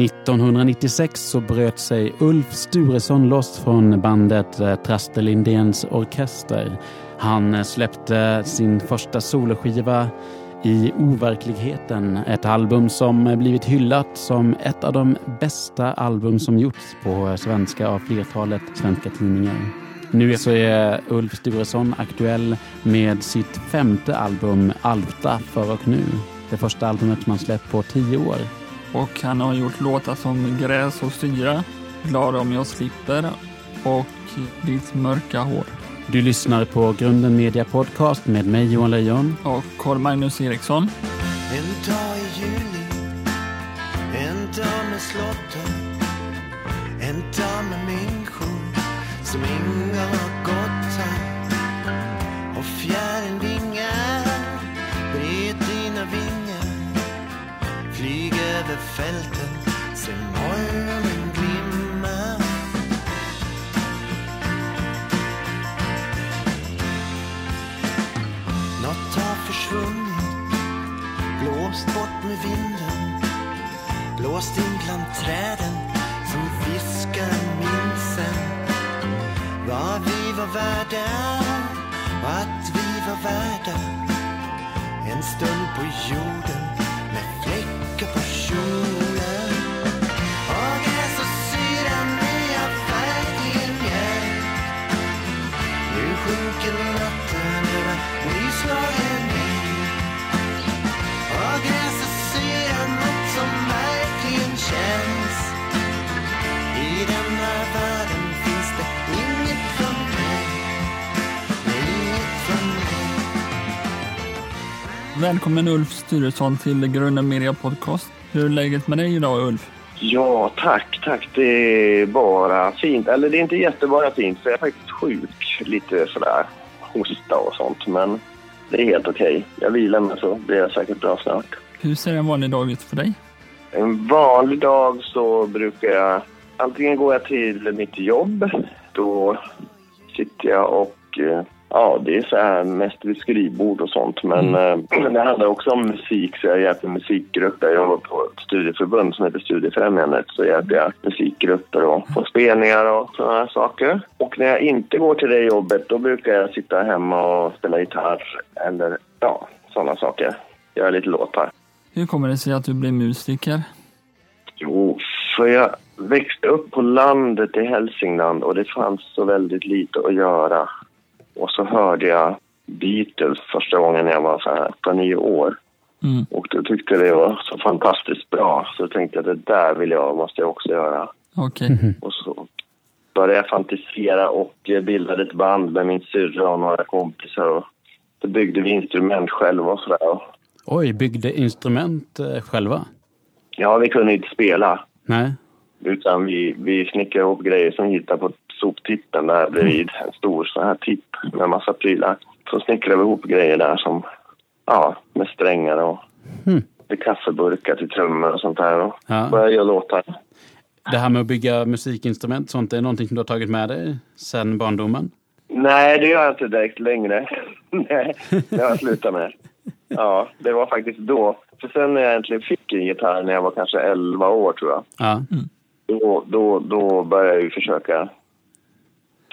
1996 så bröt sig Ulf Sturesson loss från bandet eh, Traste Lindéns Orkester. Han eh, släppte sin första soloskiva i overkligheten. Ett album som eh, blivit hyllat som ett av de bästa album som gjorts på svenska av flertalet svenska tidningar. Nu så är Ulf Sturesson aktuell med sitt femte album Alta för och nu. Det första albumet man släppt på tio år. Och han har gjort låtar som Gräs och syra, Glad om jag slipper och Ditt mörka hår. Du lyssnar på Grunden Media Podcast med mig Johan Lejon. Och Carl Magnus Eriksson. En dag i juli, en dag med slotten, en dag med människor som ingen har flyg över fälten, se glimma. Något har försvunnit, blåst bort med vinden, blåst in bland träden som viskar minsen. Vad vi var värda och att vi var värda. En stund på jorden. Välkommen Ulf Sturesson till Grunden Media Podcast. Hur är läget med dig idag Ulf? Ja, tack, tack. Det är bara fint. Eller det är inte jättebara fint, för jag är faktiskt sjuk. Lite sådär hosta och sånt. Men det är helt okej. Jag vilar mig så blir jag säkert bra snart. Hur ser en vanlig dag ut för dig? En vanlig dag så brukar jag... Antingen går jag till mitt jobb. Då sitter jag och... Ja, det är så här mest vid skrivbord och sånt. Men eh, det handlar också om musik, så jag hjälper musikgrupper. Jag jobbar på ett studieförbund som heter Studiefrämjandet. Så hjälper jag musikgrupper och få spelningar och sådana här saker. Och när jag inte går till det jobbet, då brukar jag sitta hemma och spela gitarr eller ja, sådana saker. Göra lite låtar. Hur kommer det sig att du blev musiker? Jo, för jag växte upp på landet i Hälsingland och det fanns så väldigt lite att göra. Och så hörde jag Beatles första gången när jag var så här 8-9 år. Mm. Och då tyckte det var så fantastiskt bra. Så jag tänkte att det där vill jag, måste jag också göra. Okej. Och så började jag fantisera och bildade ett band med min syrra och några kompisar. Och så byggde vi instrument själva och sådär. Oj, byggde instrument eh, själva? Ja, vi kunde inte spela. Nej. Utan vi, vi snickrade ihop grejer som vi hittade på soptippen där bredvid. En stor sån här tipp med massa prylar. Så snickrade vi ihop grejer där som, ja, med strängar och med kaffeburkar till trummor och sånt där. Och Ja. började göra låtar. Det här med att bygga musikinstrument, sånt är någonting som du har tagit med dig sedan barndomen? Nej, det gör jag inte direkt längre. Nej, det har jag slutat med. Ja, det var faktiskt då. För sen när jag äntligen fick en gitarr när jag var kanske 11 år tror jag. Ja. Då, då, då började jag ju försöka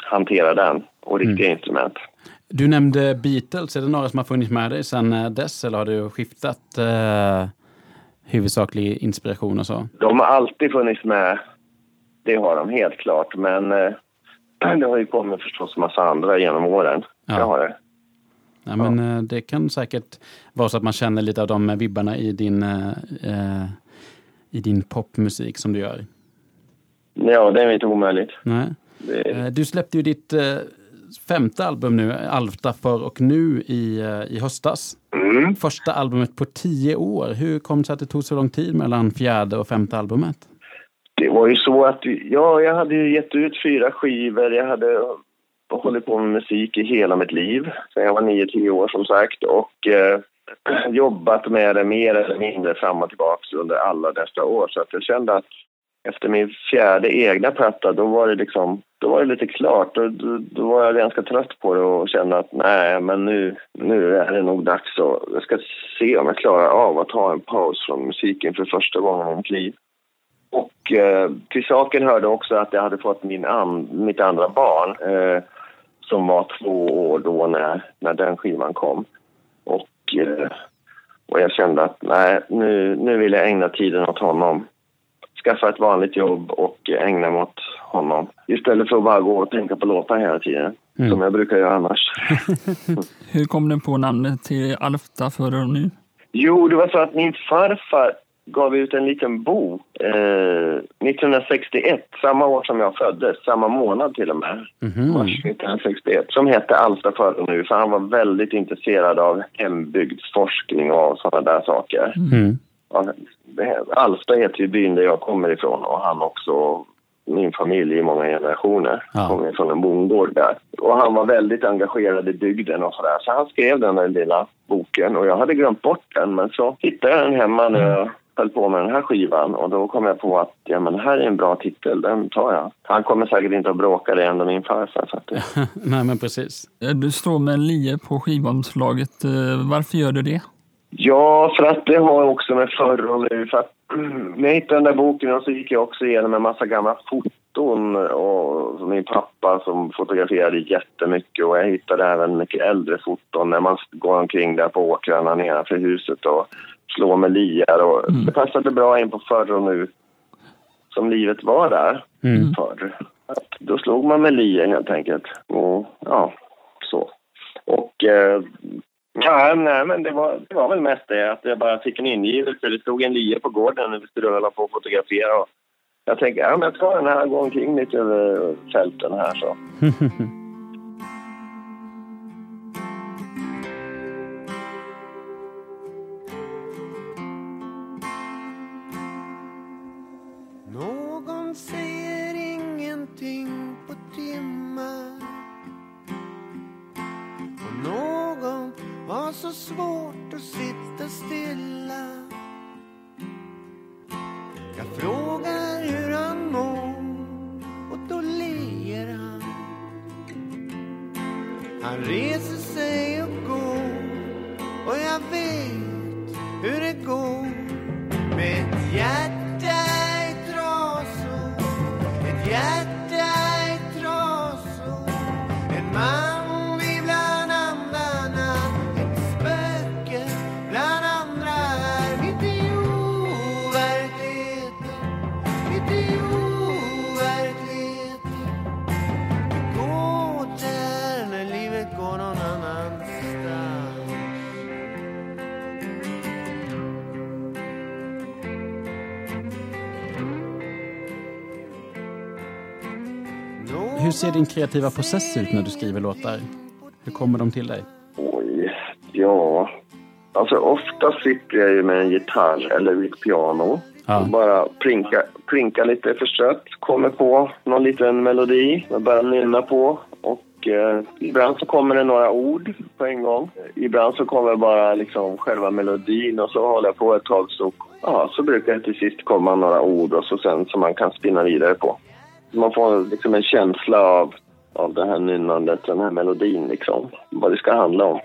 hantera den och riktiga instrument. Du nämnde Beatles, är det några som har funnits med dig sedan eh, dess eller har du skiftat eh, huvudsaklig inspiration och så? De har alltid funnits med. Det har de helt klart. Men eh, det har ju kommit förstås massa andra genom åren. Ja. Det har det. Ja, men eh, det kan säkert vara så att man känner lite av de vibbarna i din, eh, eh, i din popmusik som du gör. Ja, det är inte omöjligt. Nej. Det, Eh, Du släppte ju ditt eh, femte album nu, Alfta för och nu, i, eh, i höstas. mm. Första albumet på tio år. Hur kom det sig att det tog så lång tid mellan fjärde och femte albumet? det var ju så att ja, jag hade gett ut fyra skivor. Jag hade hållit på med musik i hela mitt liv. Sen jag var nio, tio år som sagt. Och eh, jobbat med det mer eller mindre fram och tillbaka under alla dessa år. Så att jag kände att efter min fjärde egna platta, då var det liksom, då var det lite klart. Då, då, då var jag ganska trött på det och kände att nej, men nu, nu är det nog dags och jag ska se om jag klarar av att ta en paus från musiken för första gången i mitt liv. Och eh, till saken hörde också att jag hade fått min an, mitt andra barn eh, som var två år då när, när den skivan kom. Och, eh, och jag kände att nej, nu, nu vill jag ägna tiden åt honom. Skaffa ett vanligt jobb och ägna mig åt honom. Istället för att bara gå och tänka på låtar hela tiden, Mm. som jag brukar göra annars. Hur kom du på namnet till Alfta för och nu? Jo, det var så att min farfar gav ut en liten bok eh, 1961, samma år som jag föddes, samma månad till och med, Mhm. mars 1961, som hette Alfta och nu, för han var väldigt intresserad av hembygdsforskning och sådana där saker. Mm. Alfta heter ju byn där jag kommer ifrån och han också, min familj i många generationer, Ja. kommer från en bondgård där. Och han var väldigt engagerad i bygden och sådär. Så han skrev den där lilla boken och jag hade glömt bort den men så hittade jag den hemma när jag höll på med den här skivan och då kom jag på att ja men det här är en bra titel, den tar jag. Han kommer säkert inte att bråka, det är ändå min farfar. Så att det... Nej, men precis. Du står med en lie på skivomslaget. Eh, Varför gör du det? Ja, för att det har också med förr och nu. För att, när jag hittade den där boken och så gick jag också igenom en massa gamla foton och min pappa som fotograferade jättemycket och jag hittade även mycket äldre foton när man går omkring där på åkrarna nedanför huset och slår med liar och Mm. det passade bra in på förr och nu som livet var där Mm. förr. Att Då slog man med lier helt enkelt och ja, så. Och eh, Ja, nej, men det var, det var väl mest det att jag bara fick en ingivelse. Det stod en lie på gården när vi skulle hålla på och fotografera. Och jag tänkte, ja men jag tar den här och går omkring lite över fälten här så. Jag frågar hur han mår och då ler han. Han reser sig Hur ser din kreativa process ut när du skriver låtar? Hur kommer de till dig? Oj, ja. Alltså ofta sitter jag ju med en gitarr eller ett piano Ja. och bara plinka, plinka lite förstrött. Kommer på någon liten melodi jag börjar nynna på. Och eh, ibland så kommer det några ord på en gång. Ibland så kommer bara liksom själva melodin och så håller jag på ett tag så, ja, så brukar det till sist komma några ord och så sen som man kan spinna vidare på. Man får liksom en känsla av, av det här nynnandet, den här melodin liksom. Vad det ska handla om.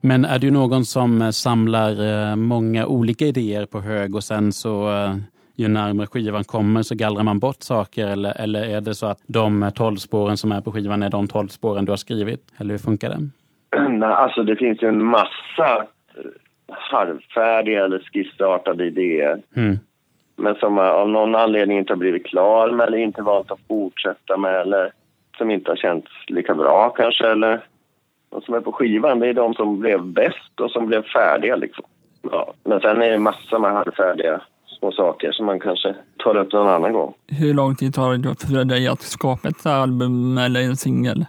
Men är du någon som eh, samlar eh, många olika idéer på hög och sen så eh, ju närmare skivan kommer så gallrar man bort saker eller, eller är det så att de tolv spåren som är på skivan är de tolv spåren du har skrivit? Eller hur funkar det? Nej, alltså det finns ju en massa halvfärdiga eller skissartade idéer. Mm. Men som av någon anledning inte har blivit klar med eller inte valt att fortsätta med eller som inte har känts lika bra kanske eller de som är på skivan, det är de som blev bäst och som blev färdiga liksom. Ja, men sen är det massor med halvfärdiga små saker som man kanske tar upp någon annan gång. Hur lång tid tar det för dig att skapa ett album eller en singel?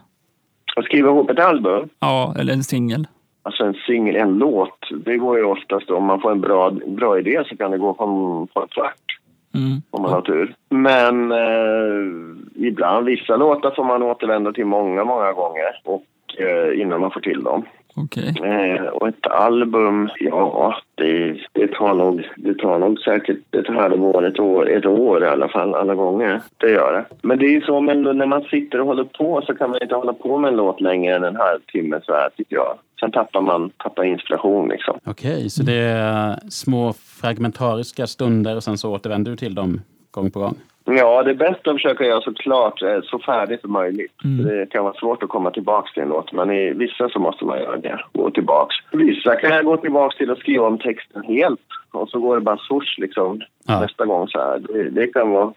Att skriva ihop ett album, Ja, eller en singel. Alltså en singel, en låt, det går ju oftast om man får en bra, bra idé så kan det gå på en, på en kvart. Mm. om man har tur. Men eh, ibland, vissa låtar får man återvända till många, många gånger och, eh, innan man får till dem. Okej. Eh, och ett album, ja, det, det, tar nog, det tar nog säkert ett halvår, ett år, ett år i alla fall, alla gånger. Det gör det. Men det är ju så, men när man sitter och håller på så kan man inte hålla på med en låt längre än en halvtimme så här, tycker jag. Sen tappar man tappar inspiration liksom. Okej, så det är små fragmentariska stunder och sen så återvänder du till dem gång på gång? Ja, det är bäst att försöka göra såklart eh, så färdigt som möjligt. Mm. Det kan vara svårt att komma tillbaka till en låt, men i vissa så måste man göra det. Gå tillbaks. Vissa kan jag gå tillbaks till att skriva om texten helt och så går det bara swoosh liksom Ja. nästa gång så här. Det, det kan vara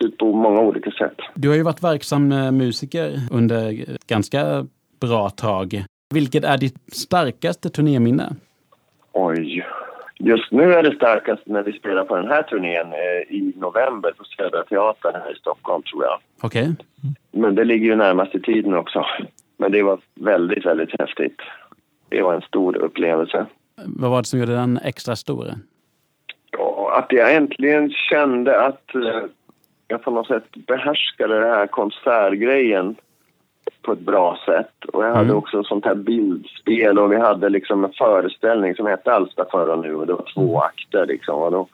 ut på många olika sätt. Du har ju varit verksam eh, musiker under ett ganska bra tag. Vilket är ditt starkaste turnéminne? Oj. Just nu är det starkast när vi spelar på den här turnén eh, i november på Södra Teatern här i Stockholm tror jag. Okej. Men det ligger ju närmast i tiden också. Men det var väldigt, väldigt häftigt. Det var en stor upplevelse. Vad var det som gjorde den extra stor? Ja, att jag äntligen kände att eh, jag på något sätt behärskade den här konsertgrejen på ett bra sätt. Och jag hade Mm. också sånt här bildspel och vi hade liksom en föreställning som hette Alsta förr och nu och det var två akter liksom. Och då,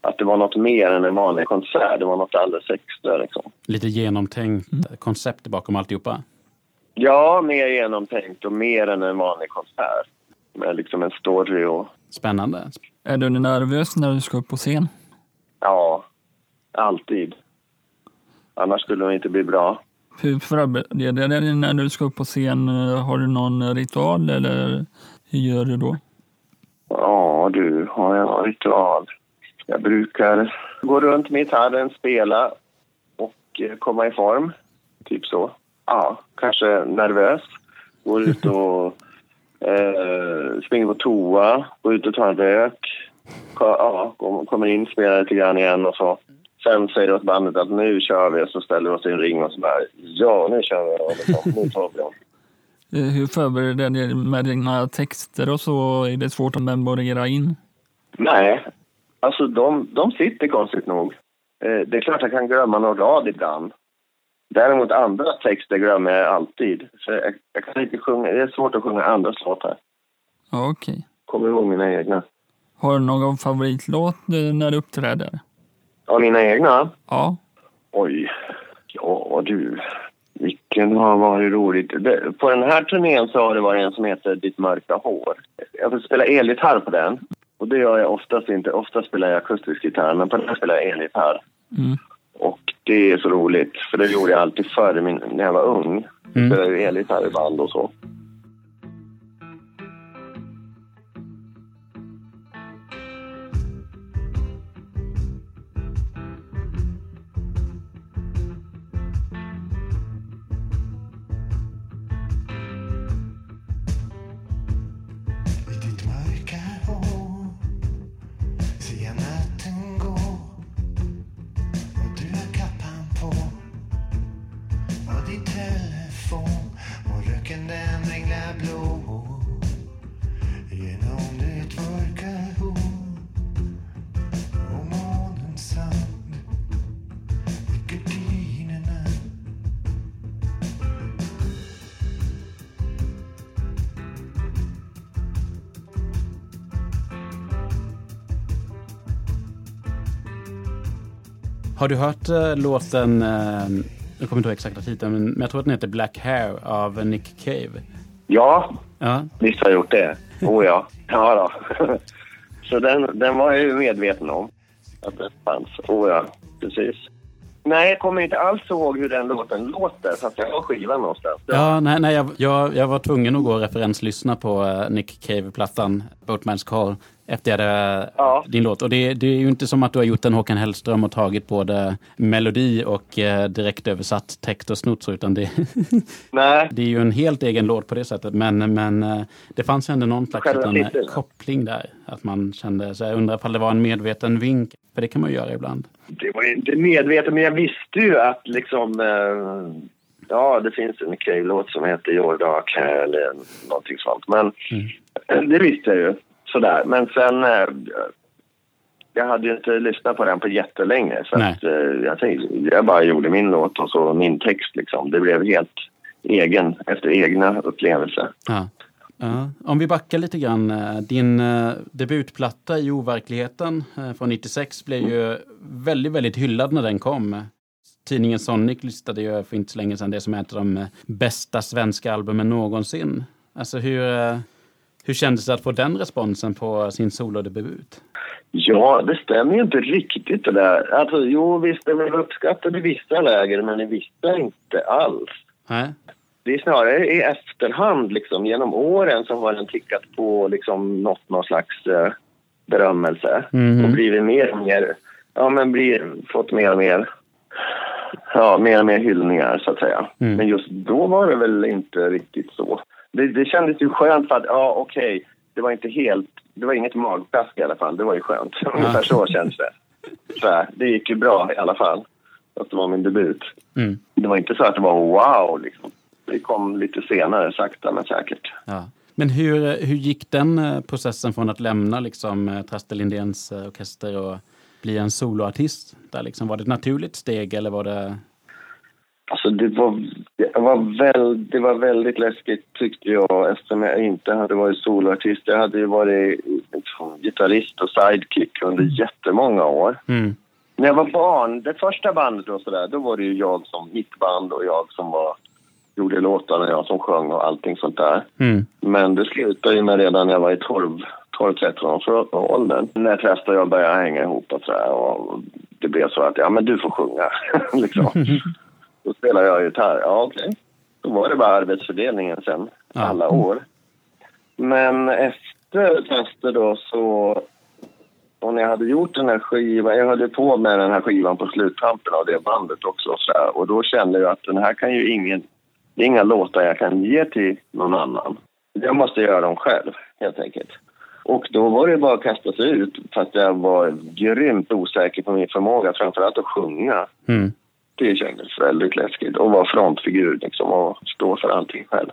att det var något mer än en vanlig konsert, det var något alldeles extra liksom. Lite genomtänkt koncept bakom alltihopa. Ja, mer genomtänkt och mer än en vanlig konsert. Med liksom en story och Spännande. Är du nervös när du ska upp på scen? ja, alltid. Annars skulle det inte bli bra. Hur förbereder du dig när du ska upp på scen? Har du någon ritual eller hur gör du då? Ja, du, har jag ritual? Jag brukar gå runt med gitarren, spela och eh, komma i form. Typ så. Ja, kanske nervös. Går ut och eh, springer på toa, går ut och tar en rök. Ja, kom- kommer in, spelar lite grann igen och så. Sen säger åt bandet att nu kör vi och så ställer vi oss i en ring och så bara ja, nu kör vi. Liksom, nu tar vi dem. Eh, Hur förbereder dig med dina texter och så? Är det svårt att memorera in? Nej, alltså de, de sitter konstigt nog. Eh, det är klart jag kan glömma någon rad ibland. Däremot andra texter glömmer jag alltid. Så jag, jag kan inte sjunga, det är svårt att sjunga andras låtar. Okej. Kommer ihåg mina egna. Har du någon favoritlåt när du uppträder? Ja, mina egna? Ja. Oj, ja du. Vilken har varit roligt. På den här turnén så har det varit en som heter Ditt mörka hår. Jag får spela elgitarr på den. Och det gör jag oftast inte. Ofta spelar jag akustisk gitarr, men på den här spelar jag elgitarr. Mm. Och det är så roligt, för det gjorde jag alltid förr min, när jag var ung. Jag Mm. spelade elgitarr i band och så. Har du hört eh, låten, eh, jag kommer inte ihåg exakta titeln, men jag tror att den heter Black Hair av Nick Cave. Ja, Ja, visst har jag gjort det. Oh ja. Ja då. så den, den var jag ju medveten om. Att det fanns. Oh ja, precis. Nej, jag kommer inte alls ihåg hur den låten låter, fast jag har skivan någonstans. ja nej, nej jag, jag, jag var tvungen att gå och referenslyssna på eh, Nick Cave-plattan, Boatman's Call, efter jag hade Ja. din låt. Och det, det är ju inte som att du har gjort en Håkan Hellström och tagit både melodi och eh, direkt översatt text och snott utan det, Nej, det är ju en helt egen låt på det sättet. Men, men eh, det fanns ändå någon slags eh, koppling där. Att man kände, så jag undrar ifall det var en medveten vink, för det kan man ju göra ibland. det var inte medvetet, men jag visste ju att liksom... Eh, ja, det finns en Cave-låt som heter Your Dark Hair eller någonting sånt. Men eh, det visste jag ju. Sådär. Men sen... Eh, jag hade ju inte lyssnat på den på jättelänge. Så att, eh, jag, tänkte, jag bara gjorde min låt och så min text liksom. Det blev helt egen, efter egna upplevelser. Ja. Ja. Om vi backar lite grann. eh, Din eh, debutplatta i overkligheten eh, från 96 blev ju väldigt, väldigt hyllad när den kom. Tidningen Sonic listade ju för inte så länge sedan det som är ett av de bästa svenska albumen någonsin. Alltså hur, hur kändes det att få den responsen på sin solodebut? Ja, det stämmer ju inte riktigt det där. Alltså, jo, visst, det var uppskattat i vissa läger, men i vissa inte alls. Nej. Det är snarare i efterhand, liksom, genom åren, så har den tickat på liksom, nått någon slags eh, berömmelse Mhm. och blivit mer och mer, ja men blir, fått mer och mer, ja mer och mer hyllningar så att säga. Mm. Men just då var det väl inte riktigt så. Det, det kändes ju skönt för att, ja okej, det var inte helt, det var inget magplask i alla fall, det var ju skönt. Ungefär så känns det. Så det gick ju bra i alla fall, att det var min debut. Mm. Det var inte så att det var wow liksom. Det kom lite senare, sakta men säkert. Ja. Men hur, hur gick den eh, processen från att lämna liksom, eh, Traste Lindéns eh, orkester och bli en soloartist? Där liksom, var det ett naturligt steg eller var det... Alltså det var, det, var väl, det var väldigt läskigt tyckte jag eftersom jag inte hade varit soloartist. Jag hade ju varit liksom, gitarrist och sidekick under jättemånga år. Mm. När jag var barn, det första bandet och sådär, då var det ju jag som mitt band och jag som var, gjorde låtarna och jag som sjöng och allting sånt där. Mm. Men det slutade ju med redan när jag var i 12, 12-13 års åldern. När Tresta och jag började hänga ihop och sådär. Och det blev så att, ja men du får sjunga. liksom. Då spelar jag gitarr. Ja okej. Då var det bara arbetsfördelningen sen, Ja. alla år. Men efter Tresta då så... Och när jag hade gjort den här skivan, jag höll på med den här skivan på sluttampen av det bandet också. Och, så där. och då kände jag att den här kan ju ingen det är inga låtar jag kan ge till någon annan. Jag måste göra dem själv, helt enkelt. Och då var det bara att kasta sig ut, fast jag var grymt osäker på min förmåga, framförallt att sjunga. Mm. Det kändes väldigt läskigt. Och vara frontfigur liksom, och stå för allting själv.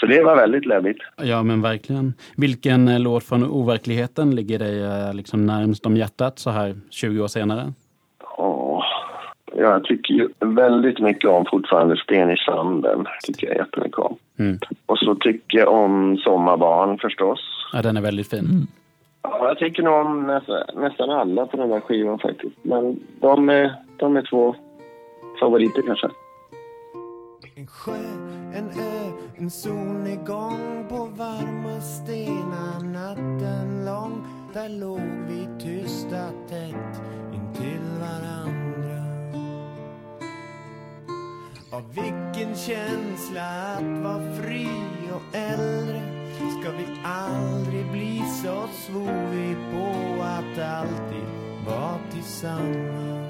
Så det var väldigt läbbigt. Ja, men verkligen. Vilken eh, låt från overkligheten ligger dig eh, liksom närmst om hjärtat så här 20 år senare? Jag tycker ju väldigt mycket om fortfarande Sten i sanden. tycker jag jättemycket om. Mm. Och så tycker jag om Sommarbarn förstås. Ja, den är väldigt fin. Ja, jag tycker nog om nästan, nästan alla på den här skivan faktiskt. Men de är, de är två favoriter kanske. En sjö, en ö, en solnedgång på varma stenar natten lång. Där låg vi tysta tätt intill varandra. Av vilken känsla att vara fri och äldre. Ska vi aldrig bli så svor vi på att alltid vara tillsammans.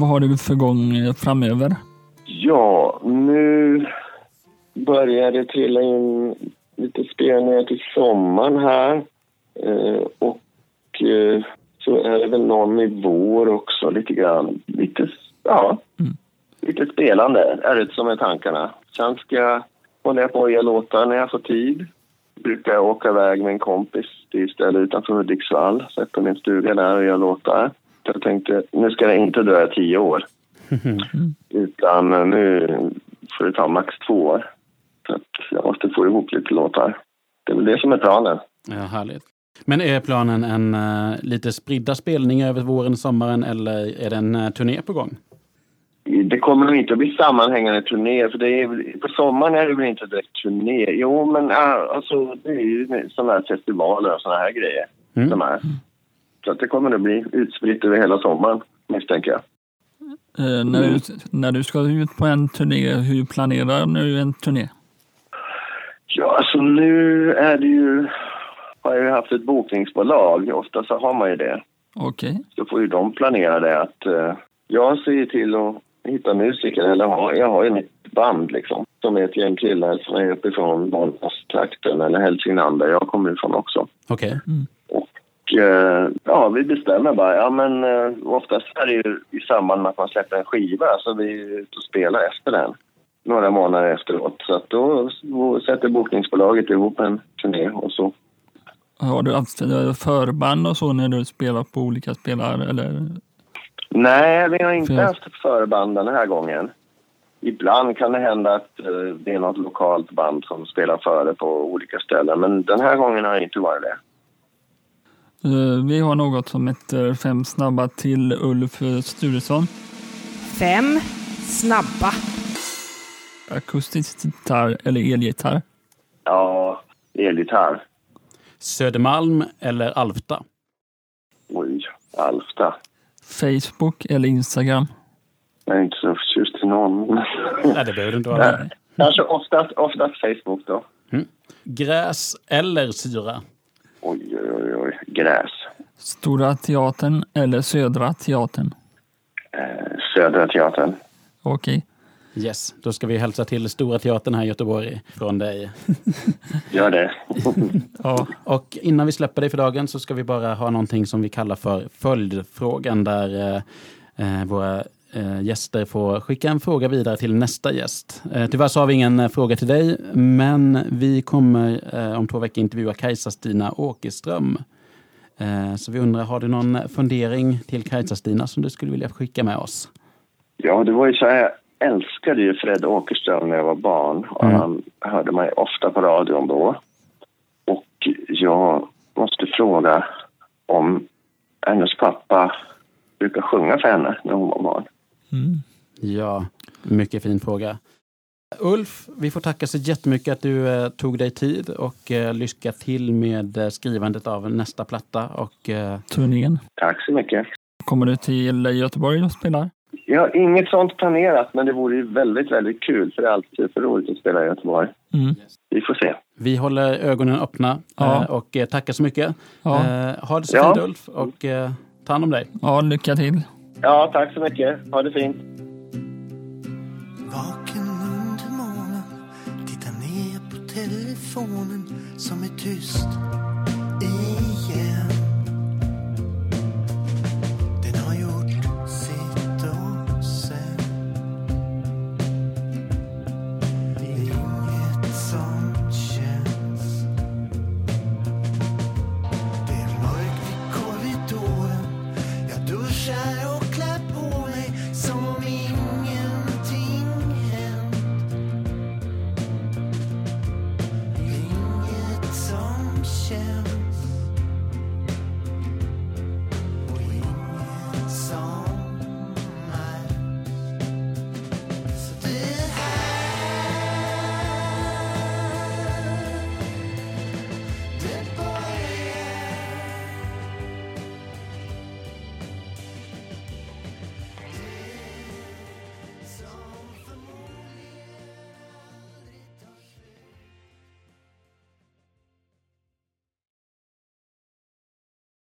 Vad har du för gång framöver? Ja, nu börjar det trilla in lite spelningar till sommaren här. Eh, och eh, så är det väl någon i vår också lite grann. Lite, ja, lite spelande är det som är tankarna. Sen ska jag hålla på och ge låtar när jag får tid. Brukar jag åka iväg med en kompis till stället utanför Hudiksvall. Sätta min stuga där och göra låtar. Jag tänkte, nu ska det inte dröja tio år. Utan eh, nu får det ta max två år. Så att jag måste få ihop lite låtar. Det är väl det som är planen. Ja, härligt. Men är planen en eh, lite spridda spelningar över våren och sommaren eller är det en eh, turné på gång? Det kommer nog inte att bli sammanhängande turné för det är, på sommaren är det väl inte direkt turné. Jo, men äh, alltså, det är ju sådana här festivaler och sådana här grejer Mm. som är. Så att det kommer att bli utspritt över hela sommaren, misstänker jag. Eh, när, du, när du ska ut på en turné, hur planerar du en turné? Ja, alltså nu är det ju... Har jag ju haft ett bokningsbolag. Ofta så har man ju det. Okej. så får ju de planera det. Att, eh, jag ser ju till att hitta musiker, eller ha, jag har ju mitt band liksom. Som är ett gäng killar som är uppifrån Bollnästrakten eller Hälsingland där jag kommer ifrån också. Okej. Och eh, ja, vi bestämmer bara. Ja men eh, oftast är det ju i samband med att man släpper en skiva så vi är ute och spelar efter den. Några månader efteråt. Så att då, då sätter bokningsbolaget ihop en turné och så Har du haft förband och så när du spelar på olika spelare eller Nej, vi har inte haft förband den här gången. Ibland kan det hända att eh, det är något lokalt band som spelar före på olika ställen. Men den här gången har det inte varit det. Eh, Vi har något som heter Fem snabba till Ulf Sturesson. Fem snabba. Akustisk gitarr eller elgitarr. Ja, elgitarr. Södermalm eller Alfta? Oj, Alfta. Facebook eller Instagram. Jag är inte så förtjust i någon. Nej, det behöver det inte vara. Nej. Kanske oftast, oftast Facebook då. Gräs eller syra? Gräs. Stora Teatern eller Södra Teatern. Eh, Södra Teatern. Okej. Yes, då ska vi hälsa till Stora Teatern här i Göteborg från dig. Gör det. Ja. Och innan vi släpper dig för dagen så ska vi bara ha någonting som vi kallar för följdfrågan där eh, eh, våra eh, gäster får skicka en fråga vidare till nästa gäst. Eh, tyvärr så har vi ingen fråga till dig, men vi kommer om två veckor intervjua Kajsa-Stina Åkerström. Eh, så vi undrar, har du någon fundering till Kajsa-Stina som du skulle vilja skicka med oss? Ja, det var ju så här. Jag älskade ju Fred Åkerström när jag var barn. Och Mm. Han hörde mig ofta på radion då. Och jag måste fråga om hennes pappa brukar sjunga för henne när hon var barn. Mm. Ja, mycket fin fråga. Ulf, vi får tacka så jättemycket att du eh, tog dig tid och eh, lycka till med eh, skrivandet av nästa platta. Och, eh, Turnén. Tack så mycket. Kommer du till Göteborg och spelar? Jag har inget sånt planerat, men det vore ju väldigt, väldigt kul. För det är alltid så roligt att spela i Göteborg. Mm. Vi får se. vi håller ögonen öppna Ja. eh, och eh, tackar så mycket. Ja. Eh, ha det så Ja. fint Ulf och eh, ta hand om dig. ja, lycka till. Ja, tack så mycket. Ha det fint. Vaken telefonen som är tyst igen. Den har gjort sitt och sen. Det är inget som känns. Det är mörkt i korridoren. Jag duschar